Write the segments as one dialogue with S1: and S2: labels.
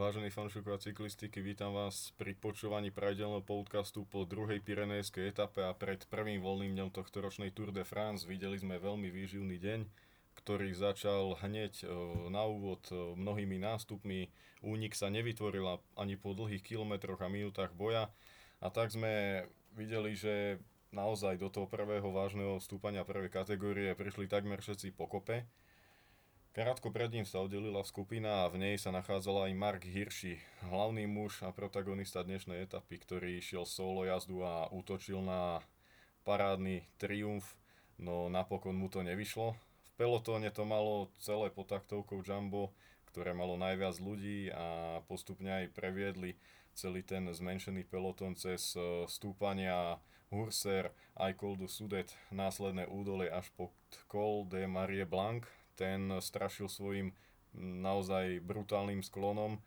S1: Vážení fanúšikovia cyklistiky, vítam vás pri počúvaní pravidelného podcastu po druhej Pirenejskej etape a pred prvým voľným dňom tohto ročnej Tour de France. Videli sme veľmi výživný deň, ktorý začal hneď e, na úvod e, mnohými nástupmi. Únik sa nevytvoril ani po dlhých kilometroch a minútach boja. A tak sme videli, že naozaj do toho prvého vážneho stúpania prvej kategórie prišli takmer všetci pokope. Krátko pred ním sa oddelila skupina a v nej sa nachádzala aj Mark Hirschi, hlavný muž a protagonista dnešnej etapy, ktorý išiel solo jazdu a útočil na parádny triumf, no napokon mu to nevyšlo. V pelotóne to malo celé pod taktovkou Jumbo, ktoré malo najviac ľudí a postupne aj previedli celý ten zmenšený pelotón cez e, stúpania Hurser, aj Col Sudet, následné údolie až pod Col de Marie Blanc, ten strašil svojim naozaj brutálnym sklonom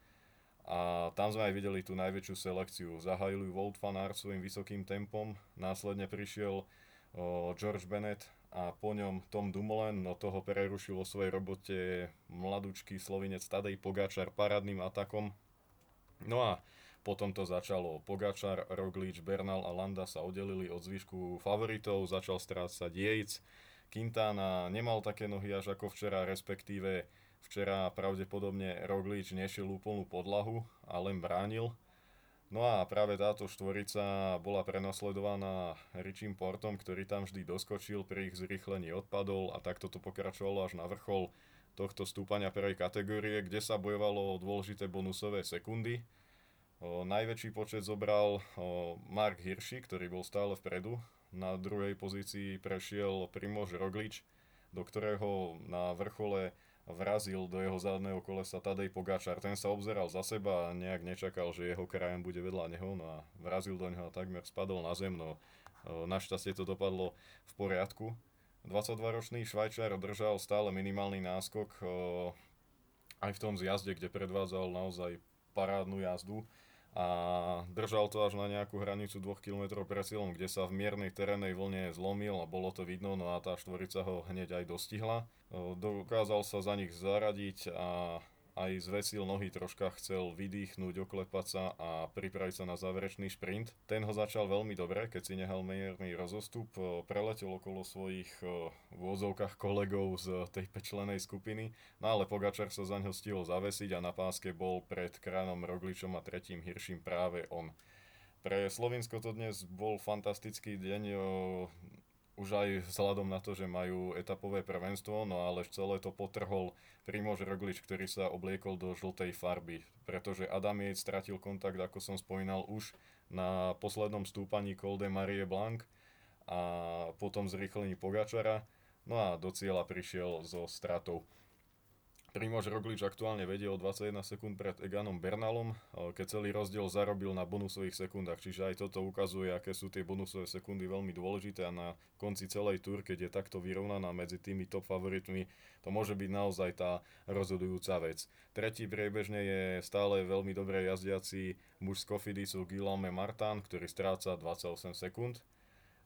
S1: a tam sme aj videli tú najväčšiu selekciu. Zahajili van Aert svojim vysokým tempom, následne prišiel George Bennett a po ňom Tom Dumoulin, no toho prerušil vo svojej robote mladúčky slovinec Tadej Pogačar parádnym atakom. No a potom to začalo. Pogačar, Roglič, Bernal a Landa sa oddelili od zvyšku favoritov, začal strácať Yates, Quintana nemal také nohy až ako včera, respektíve včera pravdepodobne Roglič nešiel úplnú podlahu a len bránil. No a práve táto štvorica bola prenasledovaná Richim Portom, ktorý tam vždy doskočil, pri ich zrýchlení odpadol a takto to pokračovalo až na vrchol tohto stúpania prvej kategórie, kde sa bojovalo o dôležité bonusové sekundy. O, najväčší počet zobral o, Mark Hirschi, ktorý bol stále vpredu, na druhej pozícii prešiel Primož Roglič, do ktorého na vrchole vrazil do jeho zadného kolesa Tadej Pogačar. Ten sa obzeral za seba a nejak nečakal, že jeho krajem bude vedľa neho no a vrazil do neho a takmer spadol na zem, no e, našťastie to dopadlo v poriadku. 22-ročný Švajčar držal stále minimálny náskok e, aj v tom zjazde, kde predvádzal naozaj parádnu jazdu a držal to až na nejakú hranicu 2 km pre cieľom, kde sa v miernej terénnej vlne zlomil a bolo to vidno, no a tá štvorica ho hneď aj dostihla. Dokázal sa za nich zaradiť a aj zvesil nohy, troška chcel vydýchnuť, oklepať sa a pripraviť sa na záverečný šprint. Ten ho začal veľmi dobre, keď si nehal mierny rozostup, preletel okolo svojich v úvodzovkách kolegov z tej pečlenej skupiny, no ale Pogačar sa za ňo stihol zavesiť a na páske bol pred kránom Rogličom a tretím Hirším práve on. Pre Slovinsko to dnes bol fantastický deň, už aj vzhľadom na to, že majú etapové prvenstvo, no ale celé to potrhol Primož Roglič, ktorý sa obliekol do žltej farby, pretože Adam Yates stratil kontakt, ako som spomínal, už na poslednom stúpaní Col de Marie Blanc a potom zrýchlení Pogačara, no a do cieľa prišiel so stratou. Primož Roglič aktuálne vedie o 21 sekúnd pred Eganom Bernalom, keď celý rozdiel zarobil na bonusových sekundách, čiže aj toto ukazuje, aké sú tie bonusové sekundy veľmi dôležité a na konci celej túr, keď je takto vyrovnaná medzi tými top favoritmi, to môže byť naozaj tá rozhodujúca vec. Tretí priebežne je stále veľmi dobre jazdiaci muž z Kofidisu Guillaume Martin, ktorý stráca 28 sekúnd.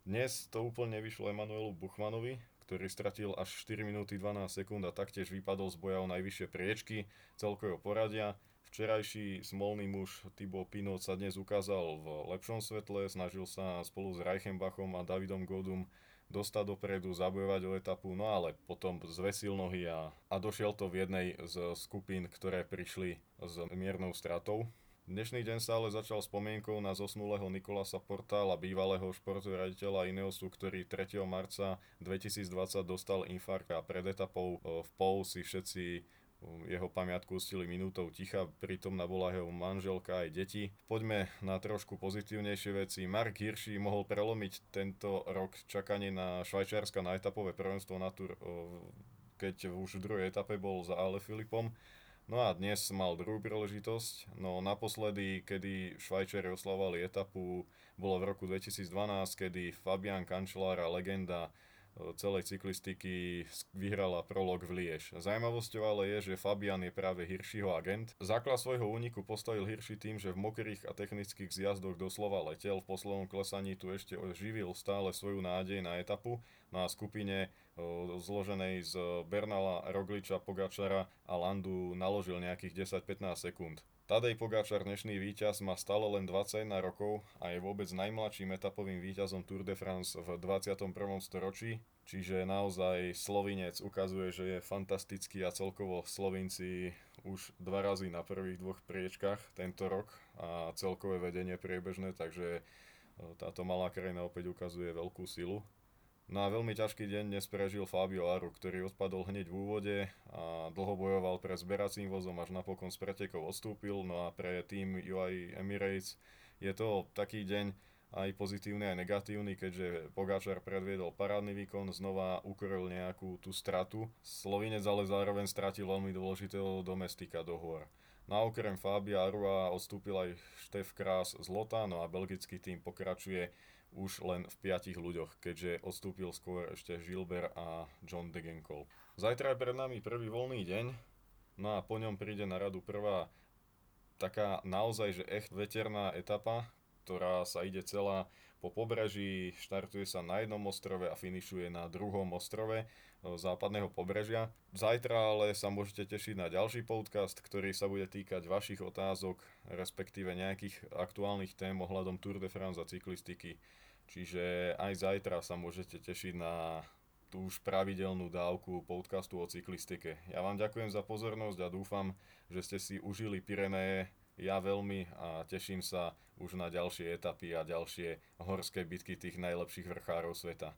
S1: Dnes to úplne vyšlo Emanuelu Buchmanovi, ktorý stratil až 4 minúty 12 sekúnd a taktiež vypadol z boja o najvyššie priečky celkového poradia. Včerajší smolný muž Thibaut Pinot sa dnes ukázal v lepšom svetle, snažil sa spolu s Reichenbachom a Davidom Godum dostať dopredu, zabojovať o etapu, no ale potom zvesil nohy a, a došiel to v jednej z skupín, ktoré prišli s miernou stratou. Dnešný deň ale začal spomienkou na zosnulého Nikolasa Portála, bývalého športového raditeľa Ineosu, ktorý 3. marca 2020 dostal infarkt a pred etapou e, v Pou si všetci e, jeho pamiatku ustili minútou ticha, prítomná bola jeho manželka aj deti. Poďme na trošku pozitívnejšie veci. Mark Hirschi mohol prelomiť tento rok čakanie na Švajčiarska na etapové prvenstvo na tur, e, keď už v druhej etape bol za Ale Filipom. No a dnes mal druhú príležitosť, no naposledy, kedy Švajčeri oslavovali etapu, bolo v roku 2012, kedy Fabian Cancellara, legenda celej cyklistiky, vyhrala prolog v Liež. Zajímavosťou ale je, že Fabian je práve Hirschiho agent. Základ svojho úniku postavil Hirschi tým, že v mokrých a technických zjazdoch doslova letel, v poslednom klesaní tu ešte oživil stále svoju nádej na etapu, no a skupine zloženej z Bernala, Rogliča, Pogačara a Landu naložil nejakých 10-15 sekúnd. Tadej Pogačar, dnešný víťaz, má stále len 21 rokov a je vôbec najmladším etapovým víťazom Tour de France v 21. storočí, čiže naozaj Slovinec ukazuje, že je fantastický a celkovo Slovinci už dva razy na prvých dvoch priečkách tento rok a celkové vedenie priebežné, takže táto malá krajina opäť ukazuje veľkú silu. Na veľmi ťažký deň dnes prežil Fabio Aru, ktorý odpadol hneď v úvode a dlho bojoval pre zberacím vozom, až napokon z pretekov odstúpil. No a pre tým UI Emirates je to taký deň aj pozitívny, aj negatívny, keďže Pogačar predviedol parádny výkon, znova ukoril nejakú tú stratu. Slovinec ale zároveň stratil veľmi dôležitého domestika do hôr. Na okrem Fabia Arua odstúpil aj Štef Krás z Lota, no a belgický tým pokračuje už len v piatich ľuďoch, keďže odstúpil skôr ešte Gilbert a John Degenkol. Zajtra je pred nami prvý voľný deň, no a po ňom príde na radu prvá taká naozaj že echt veterná etapa, ktorá sa ide celá po pobreží, štartuje sa na jednom ostrove a finišuje na druhom ostrove e, západného pobrežia. Zajtra ale sa môžete tešiť na ďalší podcast, ktorý sa bude týkať vašich otázok, respektíve nejakých aktuálnych tém ohľadom Tour de France a cyklistiky. Čiže aj zajtra sa môžete tešiť na tú už pravidelnú dávku podcastu o cyklistike. Ja vám ďakujem za pozornosť a dúfam, že ste si užili Pireneje ja veľmi a teším sa už na ďalšie etapy a ďalšie horské bitky tých najlepších vrchárov sveta.